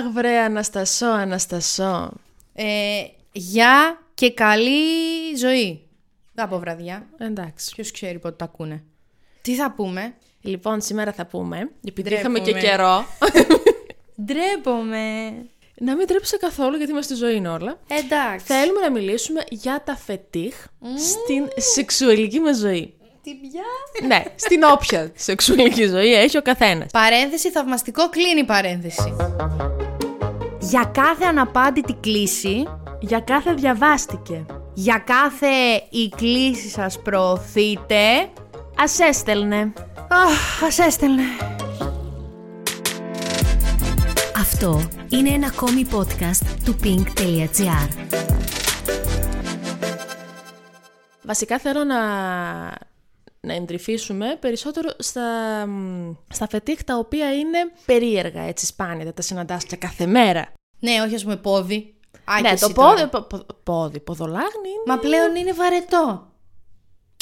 Αχ, βρε, Αναστασό, Αναστασό. Ε, γεια και καλή ζωή. Δεν πω βραδιά. Εντάξει. Ποιος ξέρει πότε τα ακούνε. Τι θα πούμε; Λοιπόν, σήμερα θα πούμε, επειδή Ντρέπομαι. είχαμε και καιρό, Ντρέπομαι. να μην τρέψει καθόλου γιατί είμαστε στη ζωή είναι όλα. Εντάξει. Θέλουμε να μιλήσουμε για τα φετίχ στην σεξουαλική μας ζωή. Τι πια. ναι, στην όποια σεξουαλική ζωή έχει ο καθένας. Παρένθεση, θαυμαστικό κλείνει η παρένθεση. Για κάθε αναπάντητη κλίση, Για κάθε διαβάστηκε. για κάθε η κλίση σας προωθείτε, Ας έστελνε. αχ, ας έστελνε. Αυτό είναι ένα ακόμη podcast του pink.gr. Βασικά θέλω να, να εντρυφήσουμε περισσότερο στα, μ, στα φετίχ τα οποία είναι περίεργα, έτσι σπάνια, δεν τα συναντάς και κάθε μέρα. Ναι, όχι ας πούμε πόδι. Α, και ναι, εσύ το τώρα. πόδι, πο- πο- πόδι, ποδολάγνη είναι... Μα πλέον είναι βαρετό.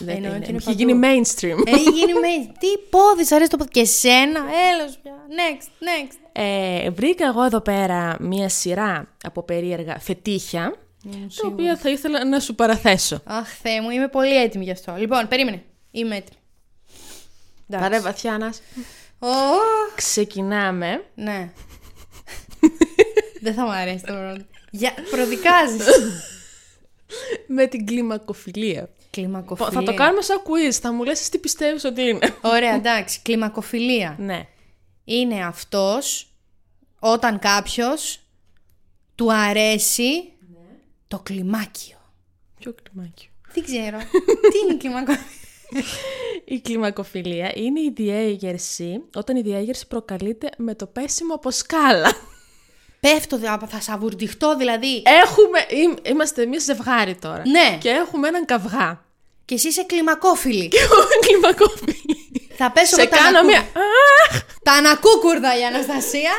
δεν εννοώ είναι, και είναι έχει παντού. γίνει mainstream. Έχει γίνει με. Τι πόδι, σ' αρέσει το πόδι. Και σένα, έλα σου πια. Next, next. Ε, βρήκα εγώ εδώ πέρα μία σειρά από περίεργα φετίχια, τα οποία θα ήθελα να σου παραθέσω. Αχ, Θεέ μου, είμαι πολύ έτοιμη γι' αυτό. Λοιπόν, περίμενε. Είμαι έτοιμη. Εντάξει. Πάρε βαθιά, Νας. Ω, Ξεκινάμε. ναι. Δεν θα μου αρέσει το πρώτο. Για, προδικάζεις. με την κλιμακοφιλία. Κλιμακοφιλία. Θα το κάνουμε σαν quiz. Θα μου λες εσύ τι πιστεύεις ότι είναι. Ωραία, εντάξει. Κλιμακοφιλία. ναι. Είναι αυτός όταν κάποιος του αρέσει το κλιμάκιο. Ποιο κλιμάκιο; Δεν ξέρω. Τι είναι η κλιμακοφιλία; Η κλιμακοφιλία είναι η διέγερση όταν η διέγερση προκαλείται με το πέσιμο από σκάλα. Πέφτω, δε- θα σαβουρντιχτώ δηλαδή. Έχουμε, είμ- είμαστε εμείς ζευγάρι τώρα. Ναι. Και έχουμε έναν καυγά. Και εσύ είσαι κλιμακόφιλη. Και εγώ είμαι κλιμακοφιλή. θα πέσω Σε εγώ τα κάνω ανακού- μία... Αχ! Τα ανακούκουρδα η Αναστασία.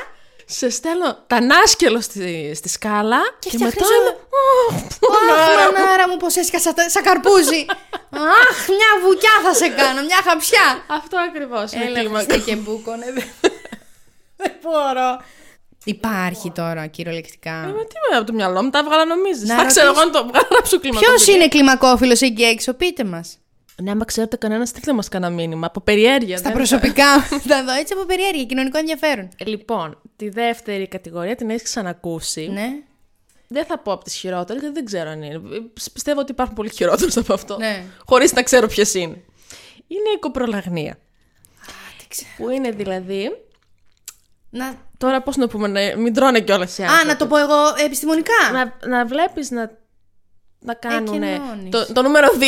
Σε στέλνω τανάσκελο στη, στη σκάλα και, μετά φτιάχνεις είμαι... Αχ, μανάρα μου, πως έσκασα τα- σαν καρπούζι. Αχ, μια βουκιά θα σε κάνω, μια χαψιά. Αυτό ακριβώς είναι Έλα, κλιμακο- Χριστέ και μπούκονε. δεν- Δεν μπορώ. Υπάρχει τώρα κυριολεκτικά. Ε, μα τι με από το μυαλό μου, τα έβγαλα νομίζεις. Να Θα ξέρω εγώ ρωτήσω- να το γράψω κλιμακοφιλία. Ποιος είναι κλιμακόφιλος εκεί έξω, πείτε μας. Ναι, άμα ξέρετε κανένας, στείλτε μας κανένα μήνυμα. Από περιέργεια. Στα δεν- προσωπικά. Θα δω έτσι από περιέργεια, κοινωνικό ενδιαφέρον. Ε, Λοιπόν, τη δεύτερη κατηγορία την έχεις ξανακούσει. Ναι. Δεν θα πω από τις χειρότερες, γιατί δεν ξέρω αν είναι. Ε, Πιστεύω ότι υπάρχουν πολύ χειρότερες από αυτό. Ναι. Χωρίς να ξέρω ποιες είναι. Είναι η κοπρολαγνία. Τι ξέρω. Που είναι δηλαδή. Να... Τώρα πώς να πούμε, να μην τρώνε κιόλας οι Α, να το πω εγώ επιστημονικά. Να, να βλέπεις να. Να κάνουν Εκενώνεις. το, το νούμερο 2.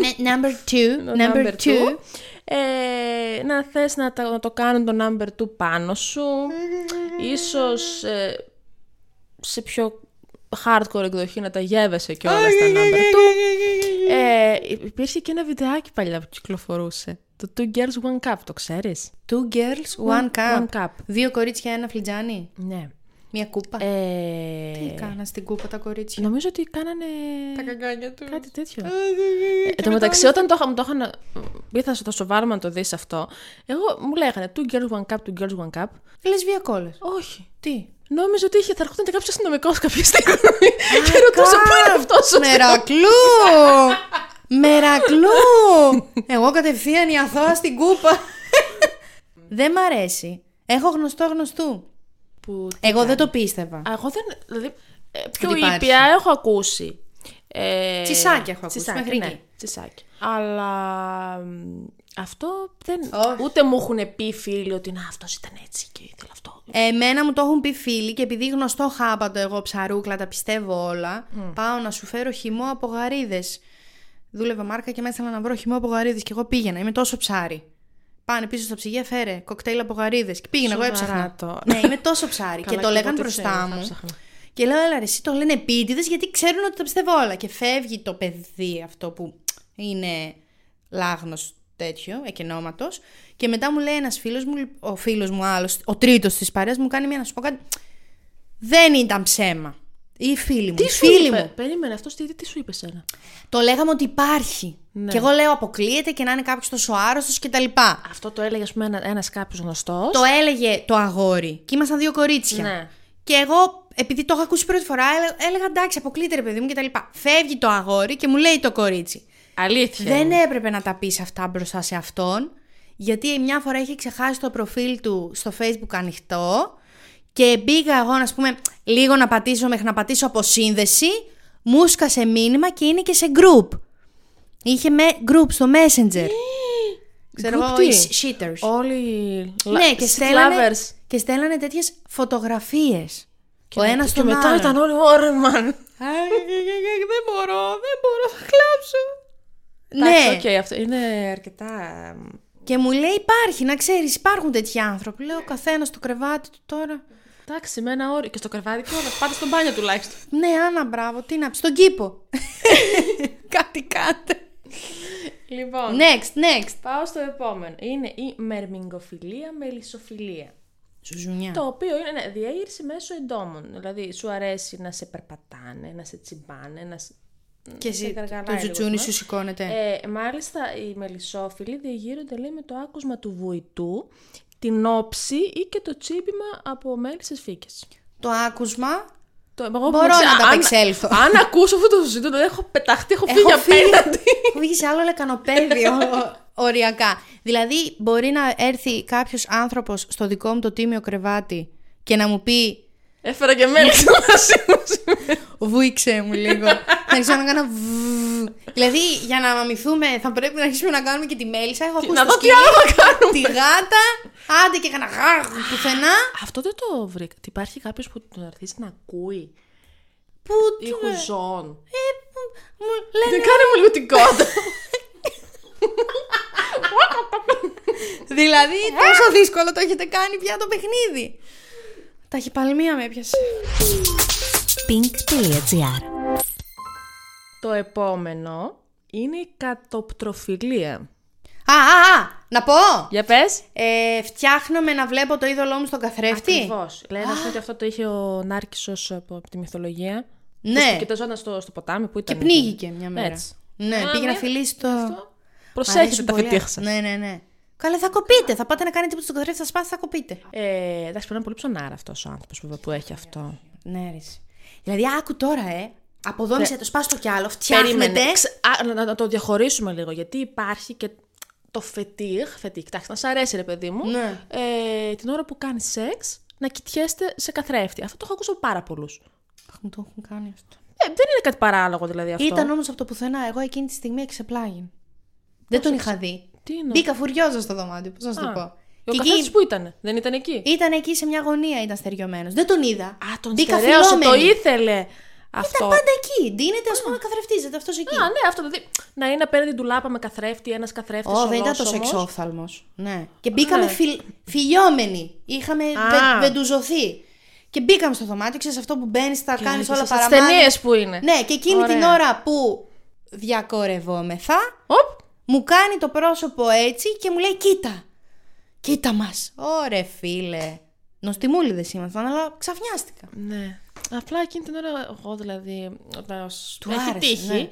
Ναι, number two. Το Number two. Ε, να θες να, τα- να το κάνουν το number 2 πάνω σου. Ίσως ε, σε πιο hardcore εκδοχή να τα γεύεσαι κιόλας τα number 2. Ε, υπήρχε και ένα βιντεάκι παλιά που κυκλοφορούσε. Το Two Girls One Cup, το ξέρεις; Two girls, one cup. one cup. Δύο κορίτσια, ένα φλιτζάνι; Ναι. Μια κούπα. Ε, Τι κάναν στην κούπα τα κορίτσια; νομίζω ότι κάνανε καγκάνια τους. κάτι τέτοιο. Ε, Εν τω μεταξύ, όταν το, είχα- μου το είχαν. Ήρθα στο σοβαρό να το δεις αυτό. Εγώ μου λέγανε Two girls, one cup, two girls, one cup. Λεσβιακόλες. Όχι. Τι; Νόμιζα ότι είχε, θα έρχονταν και κάποιος αστυνομικός κάποια στιγμή. και ρωτούσα πού είναι αυτός ο Μερακλού! Μερακλού! Εγώ κατευθείαν η αθώα στην κούπα. δεν μ' αρέσει. Έχω γνωστό γνωστού. Που... Εγώ δεν το πίστευα. Α, εγώ δεν. Δηλαδή, ε, πιο Ότι υπάρχει. ήπια έχω ακούσει. Ε, Τσισάκια έχω ακούσει, τσισάκια, μέχρι ναι, εκεί. τσισάκια. Αλλά μ, αυτό δεν. Όχι. Ούτε μου έχουν πει φίλοι ότι να αυτός ήταν έτσι και ήθελε αυτό. Εμένα μου το έχουν πει φίλοι και επειδή γνωστό χάπατο εγώ ψαρούκλα, τα πιστεύω όλα, πάω να σου φέρω χυμό από γαρίδες. Δούλευα μάρκα και με έστελνα να βρω χυμό από γαρίδες και εγώ πήγαινα. Είμαι τόσο ψάρι. Πάνε πίσω στα ψυγεία, φέρε κοκτέιλ από γαρίδες. Και πήγαινα, εγώ Σοβαρά έψαχνα. τώρα. Ναι, είμαι τόσο ψάρι. και Καλά, το και λέγαν εγώ τι μπροστά ξέρω, θα μου. ψάχνα. Και λέω, έλα ρε, εσύ το λένε επίτηδες γιατί ξέρουν ότι τα πιστεύω όλα. Και φεύγει το παιδί αυτό που είναι λάγνος τέτοιο, εκενόματος. Και μετά μου λέει ένας φίλος μου, ο φίλος μου άλλος, ο τρίτος της παρέας μου κάνει μια να σου πω κάτι. Δεν ήταν ψέμα. Ή φίλοι μου. Τι οι σου φίλοι είπε, μου. περίμενε αυτός τι, τι σου είπε σένα. Το λέγαμε ότι υπάρχει. Ναι. Και εγώ λέω αποκλείεται και να είναι κάποιος τόσο άρρωστος κτλ. Αυτό το έλεγε, ας πούμε, ένα ένας κάποιος γνωστός. Το έλεγε το αγόρι. Και ήμασταν δύο κορίτσια. Ναι. Και εγώ, επειδή το έχω ακούσει πρώτη φορά, έλε- έλεγα εντάξει, αποκλείται ρε παιδί μου κτλ. Φεύγει το αγόρι και μου λέει το κορίτσι. Αλήθεια. Δεν έπρεπε να τα πεις αυτά μπροστά σε αυτόν, γιατί μια φορά είχε ξεχάσει το προφίλ του στο facebook ανοιχτό και μπήκα εγώ, να πούμε, λίγο να πατήσω μέχρι να πατήσω αποσύνδεση, μου σκάσε μήνυμα και είναι και σε group. Είχε με group στο messenger. Ξέρω Group εγώ, τι; οι shitters. Όλοι. Ναι, και στέλνανε, lovers. και στέλνανε τέτοιες φωτογραφίες. ο με- ένας και στον μετά άλλον. ήταν όλοι όρεμαν. Δεν μπορώ, δεν μπορώ, θα κλάψω. Ναι, Εντάξει, οκ, αυτό είναι αρκετά. και μου λέει υπάρχει, να ξέρεις, υπάρχουν τέτοιοι άνθρωποι. Λέω, ο καθένας στο κρεβάτι του τώρα. Εντάξει, με ένα όριο. Και στο κρεβάτι και όλα. Πάτε στο μπάνιο τουλάχιστον. Ναι, Άννα, μπράβο, τι να πει, στον κήπο. Κάτι κάτε. Λοιπόν, Next, next. πάω στο επόμενο. Είναι η μερμιγκοφιλία μελισσοφιλία. Ζουζουνιά. Το οποίο είναι ναι, διέγερση μέσω εντόμων. Δηλαδή, σου αρέσει να σε περπατάνε, να σε τσιμπάνε, να σε. Και εσύ, σε γαργαλάει το λίγο τζουτσούνι το σου σηκώνεται. Ε, μάλιστα, οι μελισσόφιλοι διεγείρονται λέει, με το άκουσμα του βουητού, την όψη ή και το τσίπημα από μέλισσες φύκες. Το άκουσμα. Το, εγώ Μπορώ ξέρω, να αν- ανταπεξέλθω. Αν, ακούσω αυτό το ζήτημα, έχω πεταχτεί, έχω φύγει Έχω φύγει, απέναντι. έχω φύγει σε άλλο λεκανοπέδιο οριακά. Δηλαδή, μπορεί να έρθει κάποιος άνθρωπος στο δικό μου το τίμιο κρεβάτι και να μου πει Έφερα και μέλισσα μαζί μου. σήμερα. Βούηξε μου λίγο. να αρχίσω να κάνω. Βββ. δηλαδή, για να μαμηθούμε, θα πρέπει να αρχίσουμε να κάνουμε και τη μέλισσα. Έχω ακούσει να το δω τι σκυλί, άλλο να κάνουμε. Τη γάτα. Άντε και έκανα γάρ πουθενά. Αυτό δεν το βρήκα. Τι Υπάρχει κάποιος που τον αρχίσει να ακούει; Πού ήχου ζώων. Ε, μου- μου λένε. Δεν κάνε μου λίγο την κότα. δηλαδή, τόσο δύσκολο το έχετε κάνει πια το παιχνίδι. Τα χυπαλμία με έπιασε. pink.gr Το επόμενο είναι η κατοπτροφιλία. Α, α, α, να πω. Για πες. Ε, φτιάχνομαι να βλέπω το είδωλό μου στον καθρέφτη. Ακριβώς. Λένε ας πούμε, ότι αυτό το είχε ο Νάρκισσος από, από τη μυθολογία. Ναι. Που κοιταζόταν στο, στο ποτάμι που Και ήταν. πνίγηκε μια μέρα. Έτσι. Ναι, Α, πήγε να ναι. φιλήσει το. Αυτό. Μ' Προσέχετε αρέσουν τα πολύ. φετίχ σας. Ναι, ναι, ναι. Καλά, θα κοπείτε. Θα πάτε να κάνετε τίποτα στον καθρέφτη, θα σπάσει, θα κοπείτε. Ε, εντάξει, πρέπει να είναι πολύ ψωνάρα αυτός ο άνθρωπος που, που έχει αυτό. Ναι, ρε. εσύ. Δηλαδή, άκου τώρα, ε. Αποδόμησε το, σπάστο κι άλλο. Φτιάχνετε. Περίμενε. Ξε- α, να, να- να το διαχωρίσουμε λίγο. Γιατί υπάρχει και το φετίχ. Φετίχ, εντάξει, να σ' αρέσει, ρε παιδί μου. Ναι. Ε, την ώρα που κάνει σεξ, να κοιτιέστε σε καθρέφτη. Αυτό το έχω ακούσει από πάρα πολλούς. Αχ, μου το έχουν κάνει αυτό. Ε, δεν είναι κάτι παράλογο δηλαδή αυτό. Ήταν όμως από το πουθενά. Εγώ εκείνη τη στιγμή εξεπλάγει. Δεν τον είχα δει. Τι είναι; Μπήκα φουριόζα στο δωμάτιο, πώς να σου το Α, πω. Ο Και καθένας εκεί που ήταν, δεν ήταν εκεί; ήταν εκεί σε μια γωνία, ήταν στεριωμένος. Δεν τον είδα. Α, τον Μπήκα στερέωσε, το φιλόμενη. ήθελε. Αυτό. Ήταν πάντα εκεί. Ντύνεται, ας πούμε, καθρεφτίζεται αυτός εκεί. Α, ναι, αυτό δηλαδή. Να είναι απέναντι του λάπα με καθρέφτη, ένας καθρέφτης. Ω, δεν ήταν τόσο εξόφθαλμος. Ναι. Και μπήκαμε Ναι. φιλ... φιλιόμενοι. Είχαμε Α. βε... βεντουζωθεί. Και μπήκαμε στο δωμάτιο, ξέρεις αυτό που μπαίνεις, τα κάνεις όλα Στις παραμάνα. ταινίες που είναι. Ναι, και εκείνη την Ωραία. ώρα που διακορευόμεθα, Οπ, μου κάνει το πρόσωπο έτσι και μου λέει: Κοίτα, κοίτα μας. Ωρε φίλε. Νοστιμούλιδε ήμασταν, αλλά ξαφνιάστηκα. Ναι. Απλά εκείνη την ώρα, εγώ δηλαδή, όταν σ- Του έχει άρεσε, τύχει, ναι.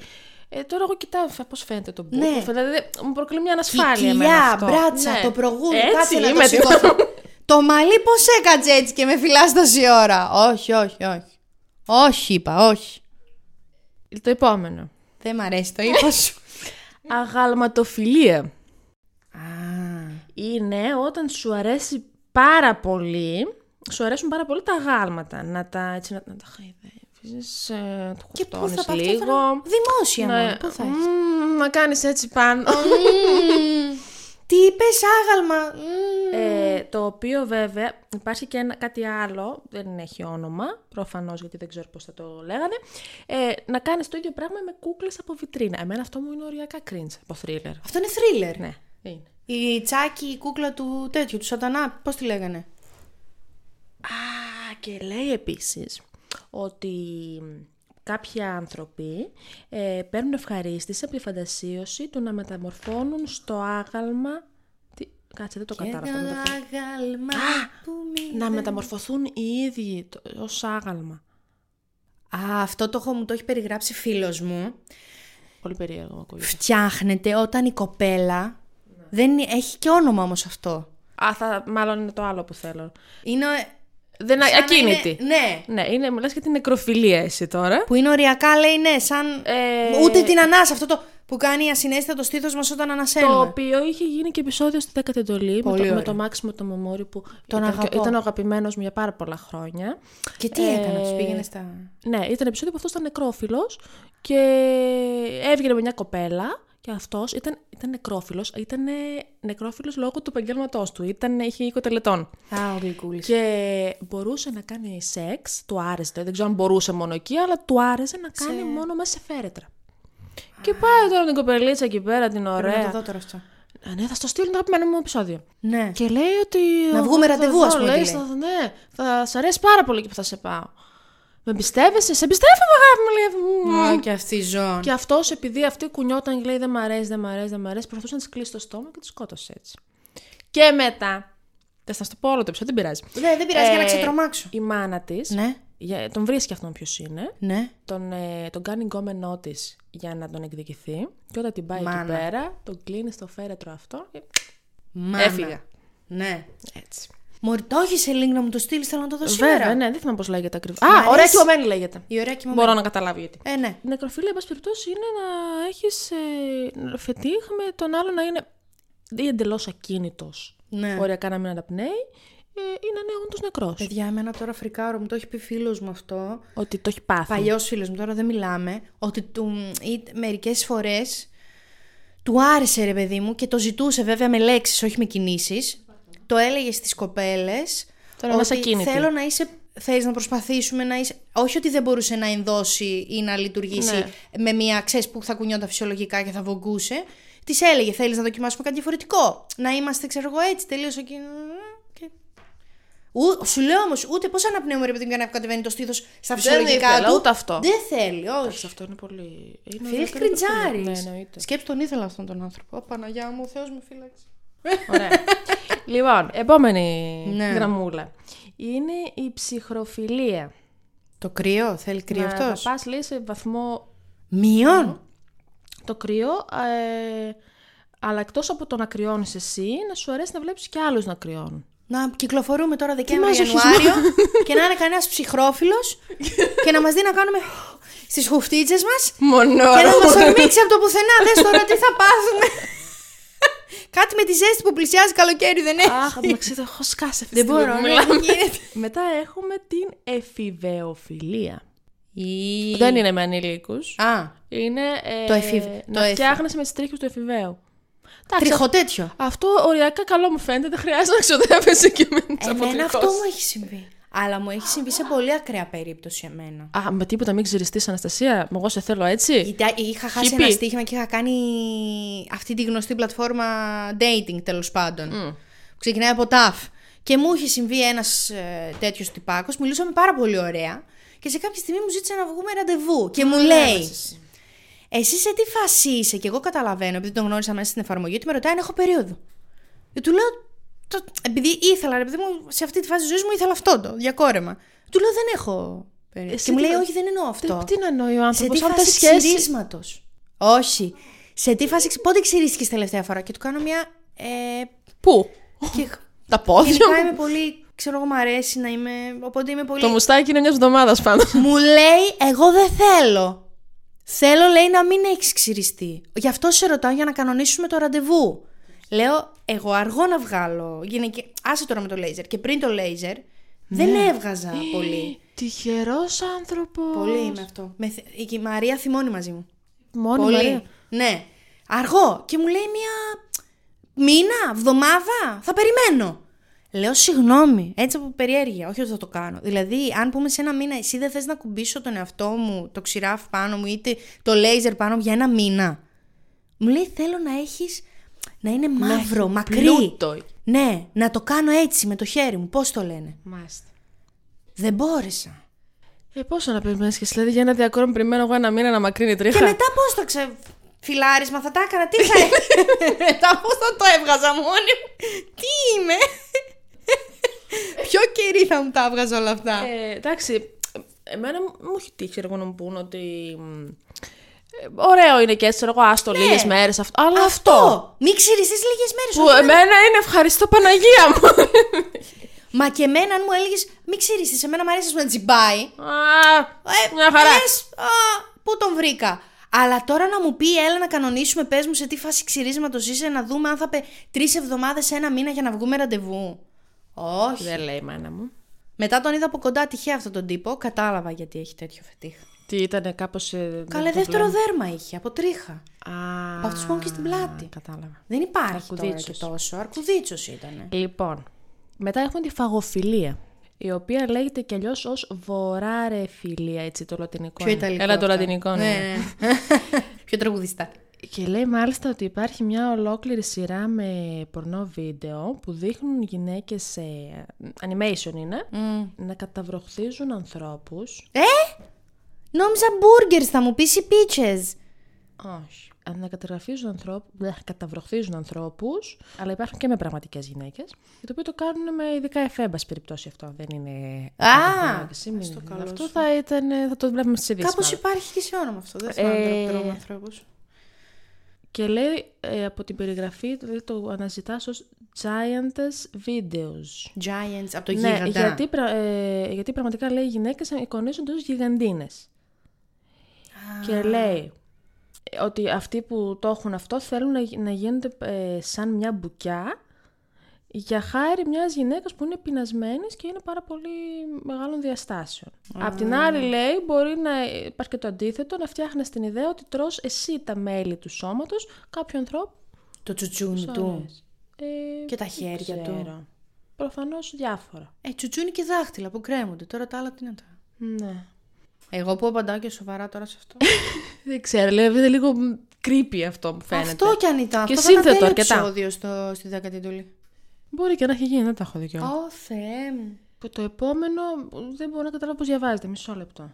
ε, τώρα εγώ κοιτάω πώς φαίνεται το μπουκ. Ναι. Δηλαδή, μου προκλεί μια ανασφάλεια. Κοιλιά, εμένα αυτό. μπράτσα, Ναι. το προηγούμενο. Έτσι Κάτσε να το είμαι, τι να- σηκωθώ. το μαλλί πώς έκατσε έτσι και με φυλάς τόση ώρα. Όχι, όχι, όχι. Όχι, είπα, όχι. Το επόμενο. Δεν μ' αρέσει το ύφο σου. Αγαλματοφιλία. Α, Είναι όταν σου αρέσει πάρα πολύ, σου αρέσουν πάρα πολύ τα αγάλματα. Να τα, έτσι, να, να τα χαϊδεύεις, ε, το και πού θα χορτώνεις πάω αυτό λίγο. τώρα; Δημόσια Ναι. μόνο. Πού θα έχεις; Μμμ, να κάνεις έτσι πάνω. Μμμ. Τι είπες, άγαλμα; Μμμ. Ε, το οποίο βέβαια υπάρχει και ένα, κάτι άλλο, δεν έχει όνομα, προφανώς γιατί δεν ξέρω πώς θα το λέγανε, ε, να κάνεις το ίδιο πράγμα με κούκλες από βιτρίνα. Εμένα αυτό μου είναι οριακά cringe από thriller. Αυτό είναι thriller. Ναι, είναι. Η τσάκι, η κούκλα του τέτοιου, του σατανά, πώς τη λέγανε; Α, και λέει επίσης ότι κάποιοι άνθρωποι ε, παίρνουν ευχαρίστηση από τη φαντασίωση του να μεταμορφώνουν στο άγαλμα... Τι... Κάτσε, δεν το κατάλαβα. Ένα μεταφράζω. άγαλμα που μη... Να μεταμορφωθούν οι ίδιοι το- ως άγαλμα. Α, αυτό το έχω, μου το έχει περιγράψει φίλος μου. Πολύ περίεργο μου ακούγεται. Φτιάχνεται όταν η κοπέλα... Δεν είναι- έχει και όνομα όμως αυτό. Α, θα, μάλλον είναι το άλλο που θέλω. Είναι... Δεν, Σαν να ακίνητη. είναι- ναι. Ναι, είναι, μιλάς για την νεκροφιλία εσύ τώρα. Που είναι οριακά, λέει, ναι, σαν. Ε, Ούτε την ανάσα, αυτό το που κάνει ασυναίσθητα το στήθος μας όταν ανασένουμε. Το οποίο είχε γίνει και επεισόδιο στη 10η εντολή με Πολύ το, με ωραίο. το Μάξιμο το Μεμόρι που Τον ήταν, αγαπώ. ήταν ο αγαπημένος μου για πάρα πολλά χρόνια. Και τι έκανε, Ε, του πήγαινες στα. Ναι, ήταν επεισόδιο που αυτό ήταν νεκρόφιλος και έβγαινε με μια κοπέλα και αυτός ήταν, ήταν νεκρόφιλος. Ήταν νεκρόφιλος λόγω του επαγγέλματός του. Ήταν, είχε 20 τελετών. Α, ο γλυκούλη. Και μπορούσε να κάνει σεξ, του άρεσε. Δεν ξέρω αν μπορούσε μόνο εκεί, αλλά του άρεσε να κάνει μόνο μέσα σε φέρετρα. Και πάει τώρα την κοπελίτσα εκεί πέρα, την Να το ωραία. δω τώρα αυτό. Α, ναι, θα στο στείλω το αγαπημένο μου επεισόδιο. Ναι. Και λέει ότι. Να εγώ βγούμε θα ραντεβού, δω, ας πούμε, λέει, τι λέει. θα- ναι, θα σ' αρέσει πάρα πολύ εκεί που θα σε πάω. Με εμπιστεύεσαι, σε εμπιστεύομαι, αγάπη μου, λέει. Α, και αυτή η ζώνη. Και αυτός, επειδή αυτή κουνιόταν και λέει δεν μ' αρέσει, δεν μ' αρέσει, δεν μ' αρέσει, προσπαθούσε να της κλείσει το στόμα και τη σκότωσε έτσι. Και μετά. Δεν θα σου το πω όλο το επεισόδιο, δεν πειράζει. Ναι, δεν πειράζει για να Ε, ξετρομάξω. Η μάνα της. Ναι, Τον βρίσκει αυτόν ποιος είναι. ναι. Τον, ε, τον κάνει γκόμενό της για να τον εκδικηθεί. Και όταν την πάει Μάνα. εκεί πέρα, τον κλείνει στο φέρετρο αυτό. Και... Μάνα. Έφυγα. Ναι. Έτσι. Μωρή, το έχεις σε link να μου το στείλεις, θέλω να το δω Βέβαια, σήμερα. ναι, δεν θυμάμαι πώς λέγεται ακριβώς. Μ' Α, αρέσει. ωραία κοιμωμένη λέγεται. Η ωραία κοιμωμένη. Μπορώ να καταλάβω γιατί. Ε, ναι. Η νεκροφίλια, εν πάση περιπτώσει, είναι να έχεις ε, φετίχ με τον άλλο να είναι ή εντελώς ακίνητος. Ναι. Οριακά να μην αναπνέει, ε, ή να είναι όντως νεκρός. Παιδιά, εμένα τώρα φρικάρω, μου το έχει πει φίλος μου αυτό. Ότι το έχει πάθει. Παλιός φίλος μου, τώρα δεν μιλάμε. Ότι του, μερικές φορές του άρεσε ρε παιδί μου και το ζητούσε βέβαια με λέξεις, όχι με κινήσεις. Το έλεγες στις κοπέλες. Τώρα να είσαι ακίνητη. Θέλω να είσαι. Θέλεις να προσπαθήσουμε να είσαι. Όχι ότι δεν μπορούσε να ενδώσει ή να λειτουργήσει Ναι. με μια ξέρεις που θα κουνιόταν φυσιολογικά και θα βογκούσε. Της έλεγε: Θέλεις να δοκιμάσουμε κάτι διαφορετικό; Να είμαστε, ξέρω εγώ, έτσι τελείως εκεί. Και... Ου, σου λέω όμως, ούτε πώ αναπνέουμε ρε παιδί μου για να κατεβαίνει το στήθος στα Δεν φυσιολογικά ήθελα, του. ούτε αυτό. Δεν θέλει, όχι. Εντάξει, αυτό είναι πολύ. Είναι Φίλε ένα περίπου- κριτζάρι. Ναι, εννοείται. Σκέψου τον ήθελα αυτόν τον άνθρωπο. Ω Παναγιά μου, Θεός με φύλαξε. Ωραία. λοιπόν, επόμενη Ναι. γραμμούλα. Είναι η ψυχροφιλία. Το κρύο, θέλει κρύο να αυτός; πας, λέει, σε βαθμό Μείον; το κρύο, ε, αλλά εκτός από το να κρυώνεις εσύ, να σου αρέσει να βλέπεις και άλλους να κρυώνουν. Να κυκλοφορούμε τώρα Δεκέμβριο μαζοχισμό. Ιανουάριο και να είναι κανένας ψυχρόφιλος και να μας δει να κάνουμε στις χουφτίτσες μας Μόνο. και να μας ορμήξει από το πουθενά. Δες τώρα τι θα πάθουμε. Κάτι με τη ζέστη που πλησιάζει καλοκαίρι δεν έχει. Αχ, εντάξει, το έχω σκάσει αυτή Δεν τη στιγμή μπορώ, που ναι, μιλάμε. γίνεται. Μετά έχουμε την εφηβεοφιλία. Ή- Δεν είναι με ανήλικους. Α, Είναι ε, Το εφηβ- να το εφη- φτιάχνεσαι με τις τρίχες του εφηβαίου. Εντάξει, τριχο τέτοιο. Αυτό οριακά καλό μου φαίνεται, δεν χρειάζεται να ξοδεύεσαι και με τις Εμένα αποτριχώσεις. αυτό μου έχει συμβεί. Αλλά μου έχει συμβεί σε πολύ ακραία περίπτωση εμένα. Α, με τίποτα μην ξυριστείς Αναστασία, εγώ σε θέλω έτσι. Γιατί είχα χάσει Χίπη. ένα στοίχημα και είχα κάνει αυτή τη γνωστή πλατφόρμα dating τέλος πάντων. Που ξεκινάει από TAF. Και μου είχε συμβεί ένας ε, τέτοιος τυπάκος. Μιλούσαμε πάρα πολύ ωραία. Και σε κάποια στιγμή μου ζήτησε να βγούμε ραντεβού. Και μου λέει. Εσύ σε τι φάση είσαι, και εγώ καταλαβαίνω, επειδή τον γνώρισα μέσα στην εφαρμογή, ότι με ρωτάει αν έχω περίοδο. Και του λέω. Το, επειδή ήθελα, ρε παιδί μου, σε αυτή τη φάση της ζωής μου ήθελα αυτό το διακόρεμα. Του λέω δεν έχω περίοδο. Εσύ και μου τι λέει, θα- Όχι, δεν εννοώ αυτό. Τι, τι να εννοεί ο Σε άνθρωπος, τι αν φάση σχέση. ξυρίσματος. Όχι. Σε τι φάση. ξυ- Πότε ξυρίστηκες τελευταία φορά και του κάνω μια. Ε, Πού; και, Τα πόδια γενικά μου. είμαι πολύ. Ξέρω εγώ, μου αρέσει να είμαι. Οπότε είμαι πολύ. Το μουστάκι είναι μιας εβδομάδας πάνω. Μου λέει, εγώ δεν θέλω. Θέλω, λέει, να μην έχεις ξυριστεί. Γι' αυτό σε ρωτάω για να κανονίσουμε το ραντεβού. Λέω, εγώ αργό να βγάλω. Γυναικε... Άσε τώρα με το λέιζερ. Και πριν το λέιζερ, δεν έβγαζα πολύ. Τυχερός άνθρωπος. πολύ είμαι αυτό. Με... θε- Η Μαρία θυμώνει μαζί μου. Μόνη Πολύ. Μαρία. Ναι. Αργό. Και μου λέει μία μήνα, εβδομάδα. Θα περιμένω. Λέω συγγνώμη, έτσι από περιέργεια, όχι ότι θα το κάνω. Δηλαδή, αν πούμε σε ένα μήνα, εσύ δεν θες να κουμπίσω τον εαυτό μου, το ξηράφ πάνω μου, είτε το λέιζερ πάνω μου για ένα μήνα. Μου λέει, θέλω να έχεις, να είναι μαύρο, μακρύ. πλούτο. Ναι, να το κάνω έτσι με το χέρι μου, πώς το λένε; Μάλιστα. Δεν μπόρεσα. Ε, πόσο να περιμένεις και εσύ, δηλαδή για ένα διακόρυμα περιμένω εγώ ένα μήνα να μακρύνει τρίχα; Και μετά πώς το ξε... Φιλάρισμα θα τα έκανα, τι θα Μετά πώς θα το έβγαζα μόνη μου; Τι είμαι; Ποιο κερί θα μου τα έβγαζα όλα αυτά; Ε, εντάξει, εμένα μου μου έχει τύχει εγώ να μου πούν ότι. Μ, ε, ωραίο είναι και έτσι, ξέρω εγώ, άστο Ναι. λίγες μέρες αυτό. Αλλά Αυτό. αυτό. Μην ξυριστείς λίγες μέρες. Που όχι να- εμένα είναι ευχαριστώ Παναγία μου. Μα και εμένα, αν μου έλεγες, μην ξέρει, σε μένα μου αρέσει να τζιμπάει. Α, Ε, μια χαρά. πες, α, πού τον βρήκα. Αλλά τώρα να μου πει, έλα να κανονίσουμε, πες μου σε τι φάση ξυρίσματος είσαι, να δούμε αν θα πει τρεις εβδομάδες, ένα μήνα για να βγούμε ραντεβού. Όχι. Δεν λέει η μάνα μου. Μετά τον είδα από κοντά τυχαία αυτόν τον τύπο, κατάλαβα γιατί έχει τέτοιο φετίχ. Τι ήταν κάπως... ε, Καλέ, δεν το δεύτερο βλέπω. δέρμα είχε, από τρίχα. Α, Από αυτούς που έχουν και στην πλάτη. Κατάλαβα. Δεν υπάρχει τώρα και Αρκουδίτσος. τόσο. Αρκουδίτσο ήταν. Λοιπόν, μετά έχουμε τη φαγοφιλία, η οποία λέγεται κι αλλιώς ως βοράρεφιλία, έτσι το λατινικό. Πιο είναι. ιταλικό. Έλα το αυτό. λατινικό, ναι. ναι. ναι. Πιο τραγουδιστά. Και λέει μάλιστα ότι υπάρχει μια ολόκληρη σειρά με πορνό βίντεο που δείχνουν γυναίκες σε animation είναι, να καταβροχθίζουν ανθρώπους. Ε! Νόμιζα burgers θα μου πεις οι πίτσες. Όχι. Να καταγραφίζουν ανθρώπους, καταβροχθίζουν ανθρώπους, αλλά υπάρχουν και με πραγματικές γυναίκες, και το οποίο το κάνουν με ειδικά εφέ, εν πάση περιπτώσει αυτό. Δεν είναι... Α! Μην- ας το καλό αυτό σου. θα, ήταν, θα το βλέπουμε στις ειδήσεις. Κάπως μάλλον. υπάρχει και σε όνομα αυτό. Δεν θυμάμαι Ε, τώρα με ανθρώπους. Και λέει ε, από την περιγραφή, δηλαδή το αναζητάς ως Giantess Videos. Giants από το ναι, γίγαντα. γιατί, πρα- ε, γιατί πραγματικά λέει οι γυναίκες εικονίζονται ως γιγαντίνες. Και λέει ε, ότι αυτοί που το έχουν αυτό θέλουν να, γι- να γίνονται ε, σαν μια μπουκιά για χάρη μιας γυναίκας που είναι πεινασμένης και είναι πάρα πολύ μεγάλων διαστάσεων. Απ' την άλλη λέει μπορεί να υπάρχει και το αντίθετο, να φτιάχνεις την ιδέα ότι τρως εσύ τα μέλη του σώματος κάποιου ανθρώπου Το τσουτσούνι του. ε, Και τα δεν χέρια του. ξέρω. Προφανώς διάφορα. Ε, τσουτσούνι και δάχτυλα που κρέμονται. Τώρα τα άλλα τι είναι τα. Ναι. Εγώ που απαντάω και σοβαρά τώρα σε αυτό. Δεν ξέρω, λέει, είναι λίγο creepy αυτό μου φαίνεται. αυτό κι αν ήταν. Και αυτό θα ήταν σύνθετο τέλειο αρκετά. επεισόδιο στο, στη δέκατη εντολή. Μπορεί και να έχει γίνει, δεν τα έχω δει κιόλας. Ω, Θεέ μου. Και το επόμενο δεν μπορώ να καταλάβω πώς διαβάζεται. Μισό λεπτό.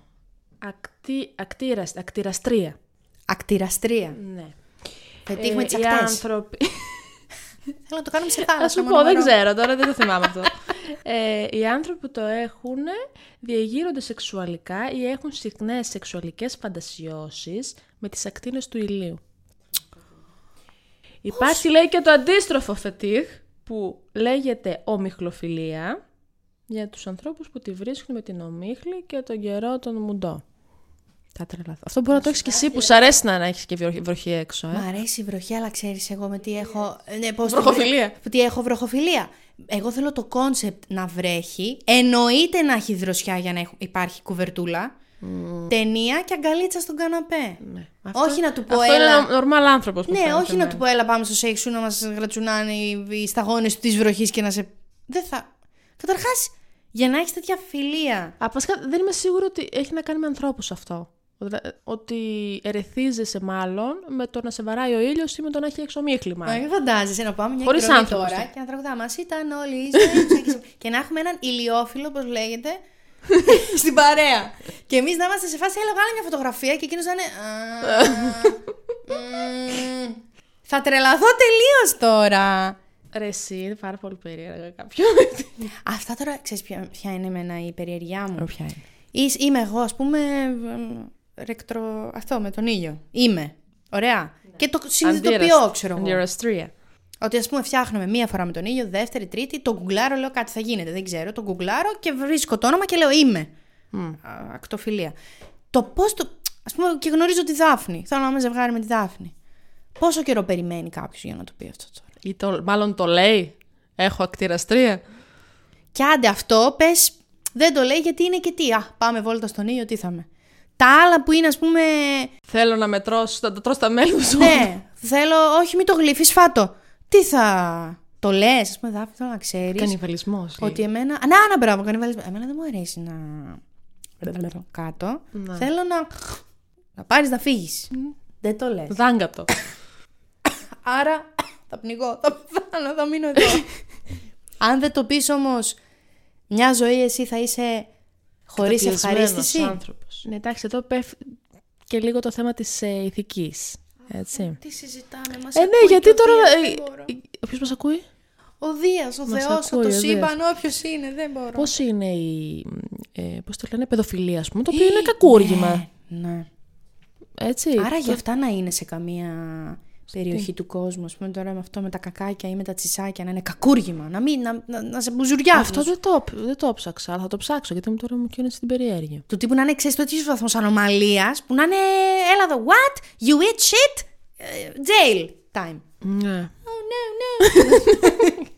Ακτή, ακτήρας, ακτηραστρία. Ακτηραστρία. Ναι. Πετύχουμε Ε, τις οι ακτές. άνθρωποι... Θέλω να το κάνουμε σε Θα θάλασσα. σου πω, μόνο δεν νερό. ξέρω τώρα, δεν το θυμάμαι αυτό. Ε, οι άνθρωποι που το έχουν διαγείρονται σεξουαλικά ή έχουν συχνές σεξουαλικές φαντασιώσεις με τις ακτίνες του ηλίου. Υπάρχει λέει και το αντίστροφο φετίχ που λέγεται ομιχλοφιλία για τους ανθρώπους που τη βρίσκουν με την ομίχλη και τον καιρό τον μουντό. Θα τρελαθώ. Αυτό μπορεί να το έχεις και εσύ που σ' αρέσει να έχεις και βροχή- βροχή έξω. Ε. Μ' αρέσει η βροχή, αλλά ξέρεις εγώ με τι έχω. Ναι, πώς το- Βροχοφιλία. Τι έχω βροχοφιλία. Εγώ θέλω το concept να βρέχει. Εννοείται να έχει δροσιά για να έχ- υπάρχει κουβερτούλα. Ταινία και αγκαλίτσα στον καναπέ. Ναι. Όχι να του πω αυτό έλα. είναι νορμάλ άνθρωπος. μου Ναι, φαίνεται όχι να εμένα. του πω έλα πάμε στο σέιξ σου να μας γρατσουνάνε οι, οι σταγόνες της βροχής και να σε... Δεν θα... Καταρχάς, για να έχεις τέτοια φιλία. Α, βασικά, δεν είμαι σίγουρη ότι έχει να κάνει με ανθρώπους αυτό. Δηλα- Ότι ερεθίζεσαι μάλλον με το να σε βαράει ο ήλιος ή με το να έχει εξομίχλημα. Μα μην φαντάζεσαι να πάμε μια Χωρίς εκδρομή άνθρωπος, τώρα ναι. και να τραγουδάμε. Μας ήταν όλοι οι ζωές και- και να έχουμε έναν ηλιόφιλο, όπως λέγεται, στην παρέα. Και εμείς να είμαστε σε φάση, έλα βγάλε μια φωτογραφία και εκείνος να είναι... «Α, μμμ, Θα τρελαθώ τελείως τώρα. Ρε εσύ, είναι πάρα πολύ περίεργα κάποιον. Αυτά τώρα, ξέρεις ποια, ποια είναι εμένα η περιεργιά μου; Ποια είναι; Εις- Είμαι εγώ, ας πούμε, εμ, ρεκτρο... αυτό με τον ήλιο. Είμαι. Ωραία. Και το συνειδητοποιώ, ξέρω εγώ. Αντιραστρία. Ότι ας πούμε φτιάχνουμε μία φορά με τον ήλιο, δεύτερη, τρίτη, το γκουγκλάρω, λέω κάτι θα γίνεται, δεν ξέρω. Το γκουγκλάρω και βρίσκω το όνομα και λέω είμαι. Α, Ακτοφιλία. Το πώς το. ας πούμε και γνωρίζω τη Δάφνη. Θέλω να είμαι ζευγάρι με τη Δάφνη. Πόσο καιρό περιμένει κάποιος για να το πει αυτό τώρα; Ή το, μάλλον το λέει. Έχω ακτηραστρία. Και άντε αυτό, πες, δεν το λέει γιατί είναι και τι. Α, πάμε βόλτα στον ήλιο, τι θα με. Τα άλλα που είναι, ας πούμε. Θέλω να μετρώσω, θα το τρως τα μέλη σου. ναι, θέλω, όχι, μην το γλύφει, φάτο. Τι θα. Το λες, ας πούμε, Δάφνη, θέλω να ξέρεις. Κανιβαλισμός. λέει. Ότι εμένα. Α, Να, να, μπράβο, κανιβαλισμό. Εμένα δεν μου αρέσει να. κάτω. Ναι. Θέλω να. να πάρεις να φύγεις. Δεν το λες. Δάγκατο. Άρα θα πνιγώ, θα πεθάνω, θα μείνω εδώ. Αν δεν το πεις όμως μια ζωή, εσύ θα είσαι χωρίς Καταπιεσμένος ευχαρίστηση. άνθρωπος. Ναι, εντάξει, εδώ πέφτει και λίγο το θέμα της ε, ηθικής. Έτσι. Τι συζητάμε, μας Ε, ναι, γιατί τώρα. Ποιο μας ακούει, Ο Δίας, ο Μας Θεός, ακούει, το ο σύμπαν, όποιος είναι, δεν μπορώ. Πώς είναι η. Ε, Πώς το λένε, παιδοφιλία, ας πούμε, το οποίο είναι κακούργημα. Ναι, ναι. Έτσι. Άρα Το- για αυτά να είναι σε καμία περιοχή του κόσμου. Α πούμε τώρα με αυτό με τα κακάκια ή με τα τσισάκια να είναι κακούργημα. Να, μην, να, να, να σε μπουζουριά. Αυτό δεν το, δεν το ψάξα, αλλά θα το ψάξω γιατί μου τώρα μου κίνησε την περιέργεια. Του τύπου να είναι ξέρεις τέτοιο βαθμός ανομαλίας που να είναι. Έλα εδώ, what? You eat shit? Ε, jail time. Ναι. Oh no, no.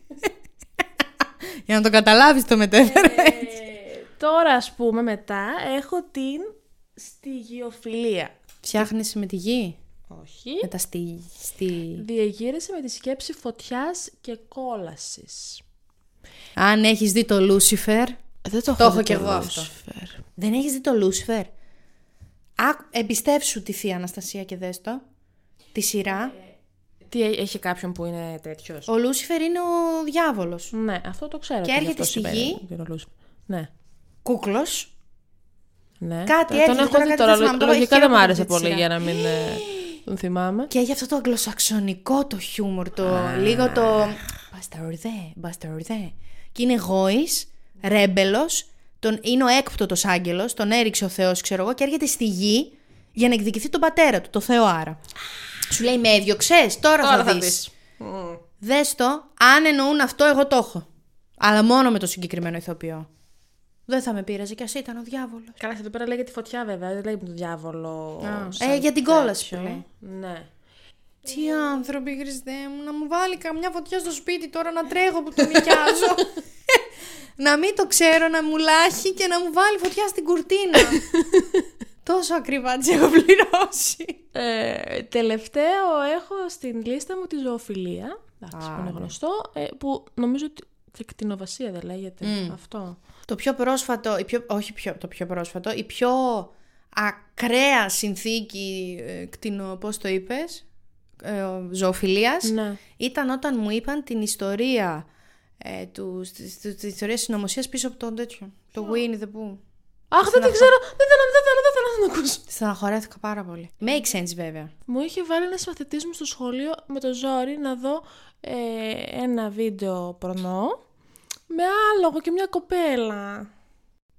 Για να το καταλάβεις το μετέφερες. Ε, τώρα, ας πούμε, μετά έχω την στιγιοφιλία. Φτιάχνεις με τη γη; Όχι. Μετά στη... στη... Διαγύρισε με τη σκέψη φωτιάς και κόλασης. Αν έχεις δει το Λούσιφερ. Δεν το, Το έχω δει κι το εγώ αυτό. Lucifer. Δεν έχεις δει το Λούσιφερ; Α, εμπιστεύσου τη θεία Αναστασία και δες το. Τη σειρά. Τι έ- έχει κάποιον που είναι τέτοιος; Ο Λούσιφερ είναι ο διάβολος. Ναι, αυτό το ξέρω. Και ότι γι' έρχεται αυτό στη συμβαίνει γη. με τον Lucifer. Ναι. Κούκλος. ναι. Κάτι τον έρχεται έχω τώρα, δει κάτι τώρα. δεν θυμάμαι, το έχω Λογικά δεν μ' χειρότερο άρεσε αυτή τη πολύ σειρά. για να μην ε, τον θυμάμαι. Και έχει αυτό το αγγλοσαξονικό το χιούμορ, το λίγο το. Μπασταρδέ, μπασταρδέ. Και είναι γόης, ρέμπελος, τον, είναι ο έκπτωτος άγγελος, τον έριξε ο Θεός, ξέρω εγώ, και έρχεται στη γη για να εκδικηθεί τον πατέρα του, το Θεό άρα. Σου λέει, με έδιωξες, τώρα, Τώρα θα, θα δεις. δεις. Δες το, αν εννοούν αυτό, εγώ το έχω. Αλλά μόνο με το συγκεκριμένο ηθοποιό. Δεν θα με πείραζε κι ας ήταν ο διάβολος. Καλά, εδώ πέρα λέγεται φωτιά βέβαια, δεν λέγεται τον διάβολο. Α, σαν ε, για την κόλαση τέτοιο. που λέει. Ναι. Τι άνθρωποι, Χριστέ μου, να μου βάλει καμιά φωτιά στο σπίτι τώρα να τρέχω που τον νοικιάζω. να μην το ξέρω, να μου λάχει και να μου βάλει φωτιά στην κουρτίνα. Τόσο ακριβά τις έχω πληρώσει. Ε, τελευταίο έχω στην λίστα μου τη ζωοφιλία. Εντάξει, Α, που είναι ναι. γνωστό. ε, που νομίζω ότι και κτηνοβασία δεν λέγεται αυτό. Το πιο πρόσφατο, η πιο, όχι πιο, το πιο πρόσφατο, η πιο ακραία συνθήκη ε, κτηνο, πώς το είπες, ε, ζωοφιλίας, Ναι. ήταν όταν μου είπαν την ιστορία ε, του, της, της, της ιστορίας συνωμοσίας πίσω από τον τέτοιο. Το Winnie the Pooh. Αχ, δεν την ξέρω. Δεν θέλω, δεν θέλω, δεν θέλω να την ακούσω. Στεναχωρέθηκα πάρα πολύ. Make sense βέβαια. Μου είχε βάλει ένα μαθητή μου στο σχολείο με το ζόρι να δω ε, ένα βίντεο προνό με άλογο και μια κοπέλα.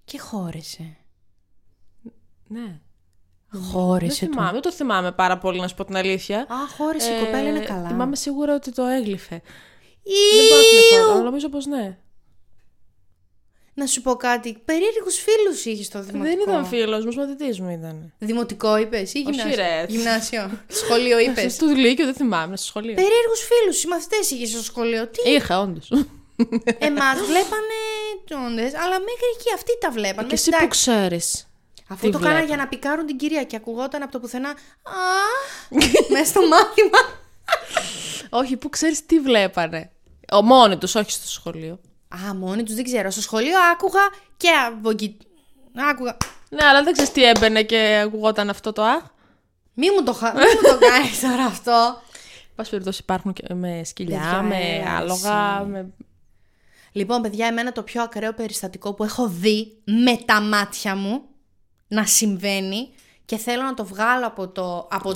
Και χώρεσε. Ναι. Χώρεσε δεν, θυμάμαι, δεν το θυμάμαι πάρα πολύ, να σου πω την αλήθεια. Α, χώρεσε η κοπέλα είναι Ε, καλά. Θυμάμαι σίγουρα ότι το έγλυφε. Δεν μπορώ να θυμηθώ, αλλά νομίζω πως ναι. Να σου πω κάτι. Περίεργους φίλους είχες στο δημοτικό. Δεν ήταν φίλος μου, μαθητής μου ήταν. Δημοτικό είπες ή γυμνάσιο. ρε. Γυμνάσιο. Σχολείο είπες. Στο Λύκειο δεν θυμάμαι, στο σχολείο. Περίεργους φίλους, οι μαθητές είχες στο σχολείο. Τι Είχα, όντως. εμάς βλέπανε τσόντες, αλλά μέχρι εκεί αυτοί τα βλέπανε. Και εσύ Εντάξει, που ξέρεις. Αυτό τι το κάνανε βλέπανε; για να πικάρουν την κυρία και ακουγόταν από το πουθενά. Α, μέσα στο μάθημα. Όχι, που ξέρεις τι βλέπανε. Ο μόνοι τους, όχι στο σχολείο. Α, μόνοι τους δεν ξέρω. Στο σχολείο άκουγα και από εκεί. Άκουγα. Ναι, αλλά δεν ξέρεις τι έμπαινε και ακουγόταν αυτό το αχ. Μη μου το, χα... μη μου το κάνεις τώρα αυτό. Πάση περιπτώσει υπάρχουν και με σκυλιά, Παιδιά, με έλα, άλογα, εσύ. με... Λοιπόν, παιδιά, εμένα το πιο ακραίο περιστατικό που έχω δει με τα μάτια μου να συμβαίνει και θέλω να το βγάλω από, το, από,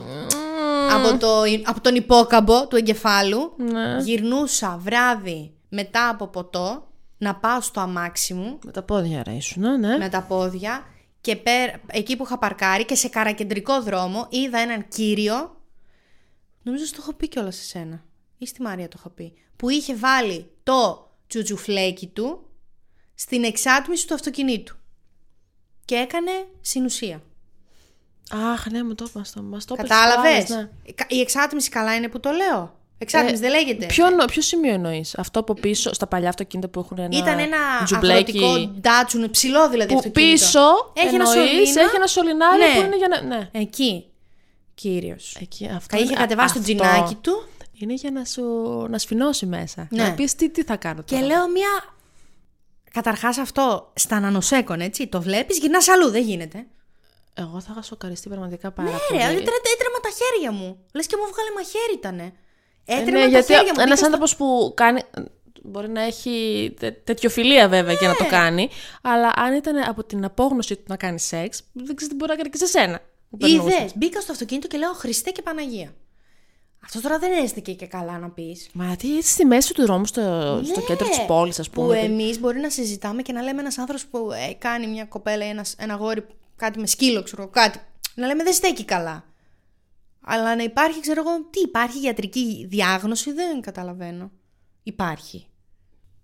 από, το, από τον υπόκαμπο του εγκεφάλου. Ναι. Γυρνούσα βράδυ μετά από ποτό να πάω στο αμάξι μου Με τα πόδια ρε ήσουν, ναι. με τα πόδια και πέρα, εκεί που είχα παρκάρει και σε καρακεντρικό δρόμο είδα έναν κύριο νομίζω στο έχω πει κιόλας σε σένα ή στη Μαρία το έχω πει που είχε βάλει το τσουτσουφλέκι του στην εξάτμιση του αυτοκινήτου και έκανε συνουσία. Αχ, ναι, μου το είπα στο μας το είπες Κατάλαβες; άλλες, ναι. Η εξάτμιση καλά είναι που το λέω. Εξάτμιση δεν λέγεται. Ποιο, εννο- ποιο σημείο εννοείς, Αυτό από πίσω, στα παλιά αυτοκίνητα που έχουν ένα. Ήταν ένα τζουμπλέκι αγροτικό ντάτσουν, ψηλό δηλαδή Που αυτοκίνητο. πίσω Έχει ένα εννοείς, σωλήνα. έχει ένα σωληνάρι Ναι. που είναι για να. Ναι. Εκεί. Κύριος. Εκεί, αυτό Είχε είναι- κατεβάσει το αυτό τζινάκι του Είναι για να σου να σφινώσει μέσα. Ναι. Να πεις τι, τι θα κάνω και τώρα; λέω μια. Καταρχάς αυτό στα νανοσέκον, έτσι. Το βλέπεις, γυρνάς αλλού, δεν γίνεται. Εγώ θα είχα σοκαριστεί πραγματικά πάρα Ναι, πολύ. ρε, έτρε, έτρεμα τα χέρια μου. Λες και μου βγάλε μαχαίρι ήτανε. Ε, Έτρεμα ναι, τα γιατί χέρια μου. ένας μπήκα στο- άνθρωπος που κάνει. Μπορεί να έχει τε, τέτοιο φιλία βέβαια και να Ναι. το κάνει. Αλλά αν ήταν από την απόγνωση του να κάνει σεξ, δεν ξέρει τι μπορεί να κάνει και σε σένα. που περνούσε. Είδες, μπήκα στο αυτοκίνητο και λέω Χριστέ και Παναγία. Αυτός τώρα δεν έστηκε και καλά να πεις. Μα τι έτσι στη μέση του δρόμου, στο, στο Ναι, κέντρο της πόλης, ας Που πούμε. εμείς μπορεί να συζητάμε και να λέμε ένας άνθρωπος που ε, κάνει μια κοπέλα ή ένας, ένα γόρι κάτι με σκύλο, ξέρω κάτι. Να λέμε δεν στέκει καλά. Αλλά να υπάρχει, ξέρω εγώ, τι υπάρχει ιατρική διάγνωση, δεν καταλαβαίνω. Υπάρχει.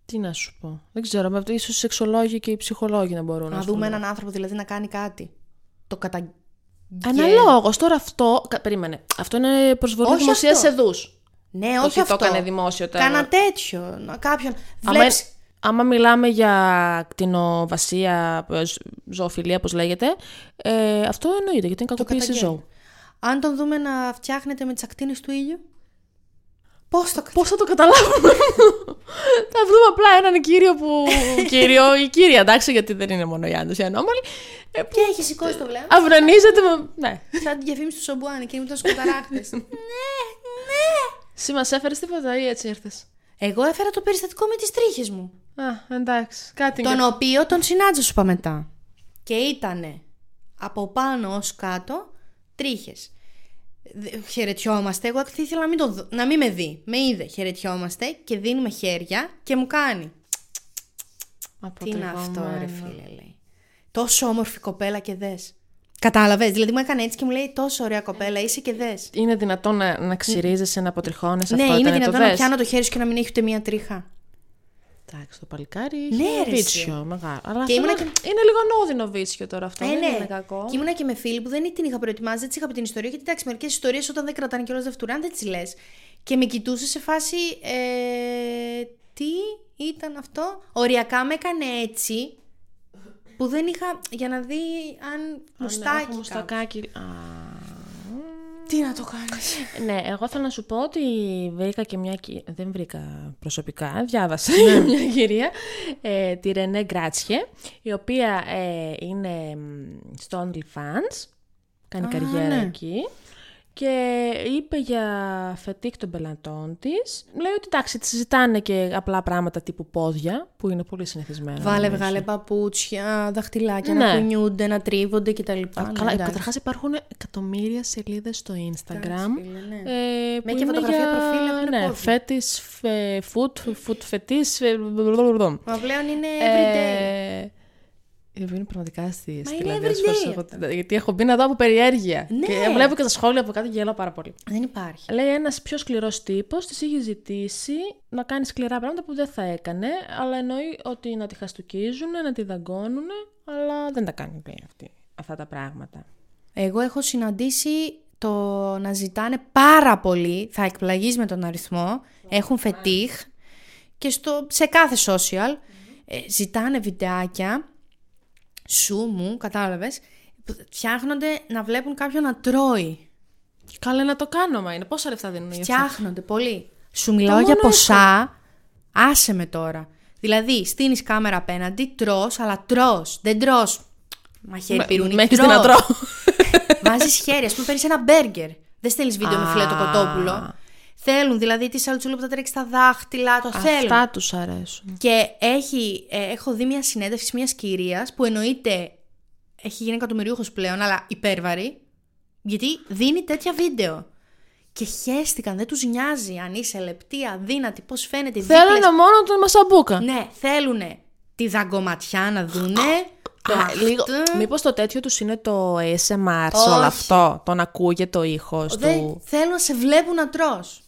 Τι να σου πω. Δεν ξέρω. με- Ίσως οι σεξολόγοι και οι ψυχολόγοι να μπορούν Να να δούμε έναν άνθρωπο δηλαδή να κάνει κάτι. Το κατα... Αναλόγως. Τώρα αυτό. κα- Περίμενε. Αυτό είναι προσβολή Όχι δημοσίας αυτό. εδού. Ναι, Το όχι ότι το αυτό. έκανε δημόσιο τώρα. Κάνα τέτοιο. Να- Κάποιον. Άμα, Βλέπεις... άμα μιλάμε για κτηνοβασία, ε, ζ- ζωοφιλία, όπως λέγεται, ε, αυτό εννοείται, γιατί είναι κακοποίηση καταγγέλνει. ζώου. Αν τον δούμε να φτιάχνεται με τις ακτίνες του ήλιου. Πώς το Πώς θα το καταλάβουμε; θα βρούμε απλά έναν κύριο που... κύριο ή κύρια, εντάξει, γιατί δεν είναι μόνο οι άντρες οι ανώμαλοι. Ε, που Και έχει σηκώσει το βλέμμα. αυρονίζεται με... Ναι. Σαν την διαφήμιση του Σομπουάνη και με τον σκοταράχτες. ναι, ναι. Εσύ μας έφερες τίποτα ή έτσι ήρθες; Εγώ έφερα το περιστατικό με τις τρίχες μου. Α, εντάξει. Κάτι Τον είναι. οποίο τον συνάντησα σου είπα μετά. Και ήτανε από πάνω ως κάτω τρίχες. Δε- Χαιρετιόμαστε. Εγώ θα ήθελα να μην, το δω- να μην με δει. Με είδε. Χαιρετιόμαστε και δίνουμε χέρια και μου κάνει. Τι είναι αυτό, ρε φίλε, λέει. Τόσο όμορφη κοπέλα και δες. Κατάλαβες; Δηλαδή μου έκανε έτσι και μου λέει τόσο ωραία κοπέλα, είσαι και δες. Είναι δυνατόν να, να ξυρίζεσαι, να αποτριχώνεσαι Ναι, αυτό, είναι ήτανε το δυνατόν να δες; πιάνω το χέρι σου και να μην έχει ούτε μία τρίχα. Εντάξει, το παλικάρι Ναι, είχε ρε, βίτσιο μεγάλο. Αλλά Και αυτό ήμουνα είναι, είναι λίγο νόδινο βίτσιο τώρα αυτό. Ε, δεν ναι. είναι κακό. Και ήμουνα και με φίλοι που δεν την είχα προετοιμάσει, δεν της είχα πει την ιστορία. Γιατί εντάξει, μερικές ιστορίες όταν δεν κρατάνε κιόλας δευτουράν δεν τις λες. Και με κοιτούσε σε φάση. Ε, τι ήταν αυτό; Οριακά με έκανε έτσι. Που δεν είχα. για να δει αν μουστάκι. Έχω κάπου. μουστακάκι. Α, Τι να το κάνεις; ναι, εγώ θέλω να σου πω ότι βρήκα και μια. κυ- Δεν βρήκα προσωπικά, διάβασα Ναι. μια κυρία, ε, τη Ρενέ Γκράτσιε, η οποία ε, είναι μ, στο OnlyFans, κάνει καριέρα ναι. εκεί. Και είπε για φετίκ των πελατών της. Λέει ότι εντάξει, τη συζητάνε και απλά πράγματα τύπου πόδια, που είναι πολύ συνηθισμένα. Βάλε, νομίζω. βγάλε παπούτσια, δαχτυλάκια να Ναι. κουνιούνται, να τρίβονται κτλ. Α, Καλά, καταρχάς υπάρχουν εκατομμύρια σελίδες στο Instagram. φίλε, ναι. ε, που και είναι φωτογραφία για, προφίλ έχουν Ναι, πόδια. φέτης, φε, food, food φετής. ε, Μα πλέον είναι everyday. Ε, είναι πραγματικά αστείες. Μα είναι δηλαδή, ας πω, everyday εγώ- γιατί έχω μπει να δω από περιέργεια. Ναι. Και βλέπω και τα σχόλια από κάτω και γελάω πάρα πολύ. Δεν υπάρχει. Λέει ένας πιο σκληρός τύπος της είχε ζητήσει να κάνει σκληρά πράγματα που δεν θα έκανε, αλλά εννοεί ότι να τη χαστουκίζουν, να τη δαγκώνουν, αλλά δεν τα κάνει λέει, αυτή, αυτά τα πράγματα. Εγώ έχω συναντήσει το να ζητάνε πάρα πολύ, θα εκπλαγείς με τον αριθμό, έχουν φετίχ και στο, σε κάθε social ε, ζητάνε βιντεάκια σου, μου, κατάλαβες, που φτιάχνονται να βλέπουν κάποιον να τρώει. Καλά να το κάνω, μα είναι. Πόσα λεφτά δίνουν για αυτό. Φτιάχνονται πολύ. Σου μιλάω για μόνο ποσά, άσε με τώρα. Δηλαδή, στείνεις κάμερα απέναντι, τρως, αλλά τρως, δεν τρως. Μαχαίρι Με- πυρούνι, με έχεις τρως. δει να τρώω. Βάζεις χέρι, ας πούμε, παίρνεις ένα μπέργκερ. Δεν στέλνεις βίντεο με Α. φιλέτο κοτόπουλο. Θέλουν δηλαδή τη σαλτσούλα που θα τρέξει στα δάχτυλα, το θέλουν. Αυτά τους αρέσουν. Και έχει, ε, έχω δει μια συνέντευξη μιας κυρίας που εννοείται έχει γίνει εκατομμυρίουχο πλέον, αλλά υπέρβαρη, γιατί δίνει τέτοια βίντεο. Και χέστηκαν, δεν τους νοιάζει αν είσαι λεπτή, αδύνατη, πώς φαίνεται. Θέλω δίπλες. να μόνο τον Μασαμπούκα. Ναι, θέλουνε τη δαγκωματιά να δούνε. το Α, λίγο... αυτό. Μήπως το τέτοιο τους είναι το ASMR σε Όχι. όλο αυτό. Το να ακούγεται ο ήχος Δεν του. θέλουν να σε βλέπουν να τρως.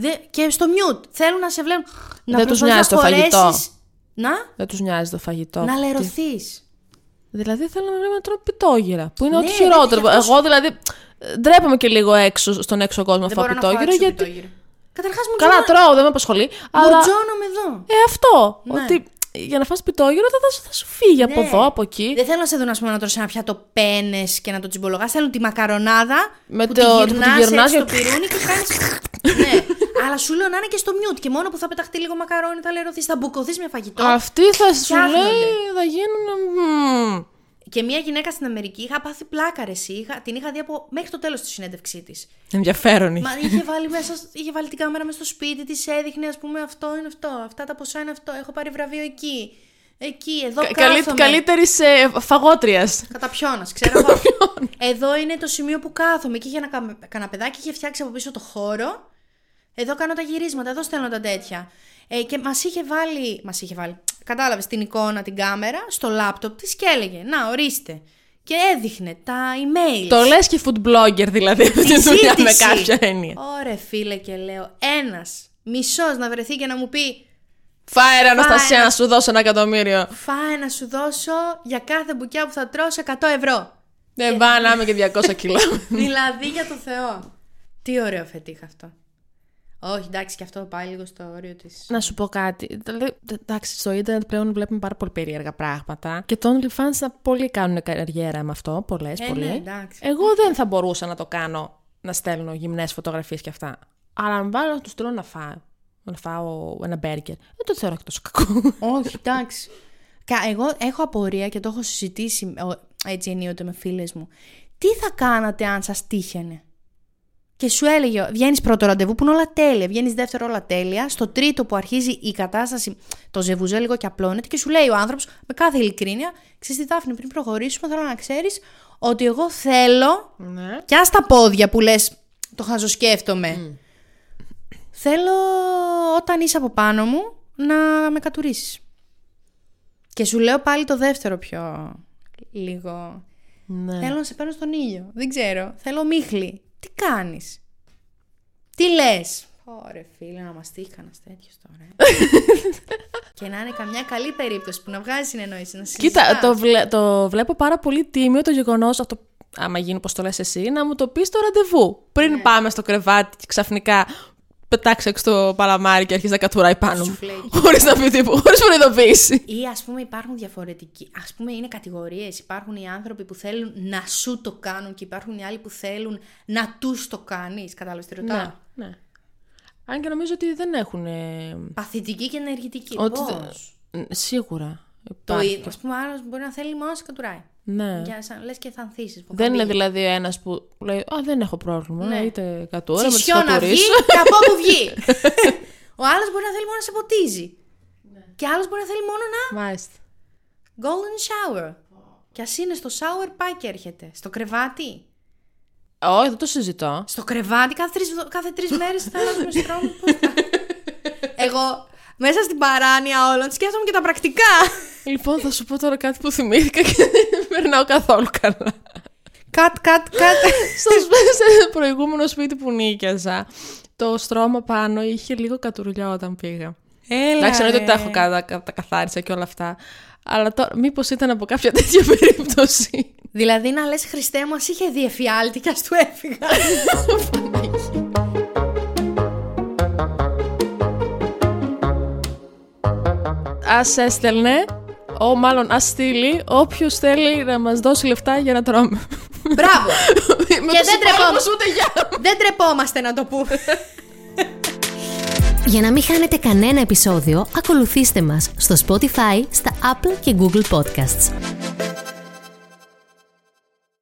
Δε, και στο mute. Θέλουν να σε βλέπουν. Να Δεν τους προσπαθείς νοιάζει να το φαγητό. χωρέσεις, Να, Δεν τους νοιάζει το φαγητό. να Τι- λερωθείς. Δηλαδή θέλω να βλέπω να τρώω πιτόγυρα. Που είναι Ναι, ό,τι δεν χειρότερο. έχει αυτός- Εγώ δηλαδή ε, ντρέπομαι και λίγο έξω στον έξω κόσμο να Δεν φάω μπορώ να πιτόγυρο. φάω Γιατί. γιατί... Καταρχάς μου Καλά τρώω, δεν με απασχολεί. Αλλά Μουρτζώνομαι εδώ. ε, αυτό. Ναι. Ότι για να φας πιτόγυρο θα, θα, θα σου φύγει από Ναι. εδώ, από εκεί. Δεν θέλω να σε δουν, ας πούμε, να τρως ένα πιάτο πένες και να το τσιμπολογάς. Θέλουν τη μακαρονάδα Με που το- τη που τη γυρνάς, γυρνάς έτσι και- στο πυρούνι και κάνεις... ναι, αλλά σου λέω να είναι και στο mute και μόνο που θα πεταχτεί λίγο μακαρόνι θα λερωθείς, θα μπουκωθείς με φαγητό. Αυτοί θα σου Φτιάχνονται. λέει, θα γίνουν. μμμ. Και μια γυναίκα στην Αμερική είχα πάθει πλάκα ρε εσύ. Είχα, την είχα δει από, μέχρι το τέλος της συνέντευξή της. Ενδιαφέρον είχε. Μα είχε βάλει, μέσα, είχε βάλει την κάμερα μέσα στο σπίτι της, έδειχνε, ας πούμε, αυτό είναι αυτό. Αυτά τα ποσά είναι αυτό. Έχω πάρει βραβείο εκεί. Εκεί, εδώ Καλύ, κάθομαι. Καλύτερης φαγότριας. Καταπιώνα, ξέρω εγώ. εδώ είναι το σημείο που κάθομαι. Και είχε ένα κα- καναπεδάκι, είχε φτιάξει από πίσω το χώρο. Εδώ κάνω τα γυρίσματα, εδώ στέλνω τα τέτοια. Ε, και μας είχε βάλει. Μας είχε βάλει. Κατάλαβες την εικόνα, την κάμερα, στο λάπτοπ της και έλεγε Να, ορίστε. και έδειχνε τα email. Το λες και food blogger δηλαδή αυτή τη δουλειά με κάποια έννοια. Ωραία φίλε και λέω ένας μισός να βρεθεί και να μου πει Φάε ρε Αναστασία ένα- να σου δώσω ένα εκατομμύριο. φάε να σου δώσω για κάθε μπουκιά που θα τρως 100 ευρώ. Δεν πάει να είμαι και 200 κιλά. δηλαδή για το Θεό. Τι ωραίο φετίχ αυτό. Όχι, εντάξει, και αυτό πάει λίγο στο όριο της. Να σου πω κάτι. Δηλαδή, εντάξει, στο ίντερνετ πλέον βλέπουμε πάρα πολύ περίεργα πράγματα. Και το OnlyFans θα πολλοί κάνουν καριέρα με αυτό. Πολλές, Ε, πολλοί. ναι, εντάξει. Εγώ δεν θα μπορούσα να το κάνω να στέλνω γυμνές φωτογραφίες και αυτά. Αλλά αν βάλω να τους στείλω να φάω. Να φάω ένα μπέργκερ. Δεν το θεωρώ και τόσο κακό. Όχι, εντάξει. Κα- Εγώ έχω απορία και το έχω συζητήσει ο- έτσι ενίοτε με φίλες μου. Τι θα κάνατε αν σας τύχαινε; Και σου έλεγε, βγαίνεις πρώτο ραντεβού που είναι όλα τέλεια. Βγαίνεις δεύτερο όλα τέλεια. Στο τρίτο που αρχίζει η κατάσταση, το ζεβουζέ λίγο και απλώνεται και σου λέει ο άνθρωπος με κάθε ειλικρίνεια, ξέρεις τι Δάφνη, πριν προχωρήσουμε, θέλω να ξέρεις ότι εγώ θέλω ναι. και αν στα πόδια που λες το χαζοσκέφτομαι. Θέλω όταν είσαι από πάνω μου να με κατουρίσεις. Και σου λέω πάλι το δεύτερο πιο λίγο. ναι. Θέλω να σε παίρνω στον ήλιο. Δεν ξέρω. Θέλω μίχλη. Τι κάνεις; Τι λες; Ωραία φίλε να μας τύχει κανένας τέτοιος τώρα. ε. και να είναι καμιά καλή περίπτωση που να βγάζει συνεννόηση. Να Κοίτα, συζητάς. το, βλέ- το βλέπω πάρα πολύ τίμιο το γεγονός αυτό. Άμα γίνει πώ το λες εσύ, να μου το πεις το ραντεβού. Πριν Ναι. πάμε στο κρεβάτι και ξαφνικά πετάξεις έξω το παλαμάρι και αρχίζεις να κατουράει πάνω μου. Σουφλέκι. Χωρίς να πει τίποτα, χωρίς προειδοποίηση. Ή ας πούμε υπάρχουν διαφορετικοί. Α πούμε είναι κατηγορίες. Υπάρχουν οι άνθρωποι που θέλουν να σου το κάνουν και υπάρχουν οι άλλοι που θέλουν να τους το κάνεις. Κατάλαβες τι ρωτάω; Ναι, ναι. Αν και νομίζω ότι δεν έχουν. ε, Παθητική και ενεργητική. Ότι Πώς; δεν- Σίγουρα. Το υπάρχει. ίδιο. Α πούμε, άλλος μπορεί να θέλει μόνο να σε κατουράει. Ναι. Για σαν λες και θα ανθίσεις. Δεν είναι δηλαδή ένας που λέει Α, δεν έχω πρόβλημα. Ναι. Είτε κατούρα, με τι Τσισιό να βγει κατουρίσω. και από όπου βγει. Ο άλλος μπορεί να θέλει μόνο να σε ποτίζει. Ναι. Και άλλος μπορεί να θέλει μόνο να. Μάλιστα. Golden shower. Και ας είναι στο shower, πάει και έρχεται. Στο κρεβάτι. Όχι, δεν το συζητώ. Στο κρεβάτι κάθε τρεις, κάθε τρεις μέρες θα αλλάζουμε στρώμα. Πώς θα- Εγώ μέσα στην παράνοια όλων σκέφτομαι και τα πρακτικά. Λοιπόν, θα σου πω τώρα κάτι που θυμήθηκα και δεν περνάω καθόλου καλά. Κατ, κατ, κατ. Στο σπ- σε προηγούμενο σπίτι που νίκιαζα, το στρώμα πάνω είχε λίγο κατουρλιά όταν πήγα. Έλα, Εντάξει, εννοείται ότι τα ρε. έχω κα- τα, τα καθάρισα και όλα αυτά. Αλλά τώρα, μήπως ήταν από κάποια τέτοια περίπτωση. Δηλαδή να λες Χριστέ μας είχε δει εφιάλτη και ας του έφυγα. Α έστελνε, ο, μάλλον ας στείλει, όποιος θέλει να μας δώσει λεφτά για να τρώμε. Μπράβο. Με Και τους δεν υπόλοιπους τρεπόμαστε. ούτε γεια. Δεν τρεπόμαστε να το πούμε. Για να μην χάνετε κανένα επεισόδιο, ακολουθήστε μας στο Spotify, στα Apple και Google Podcasts.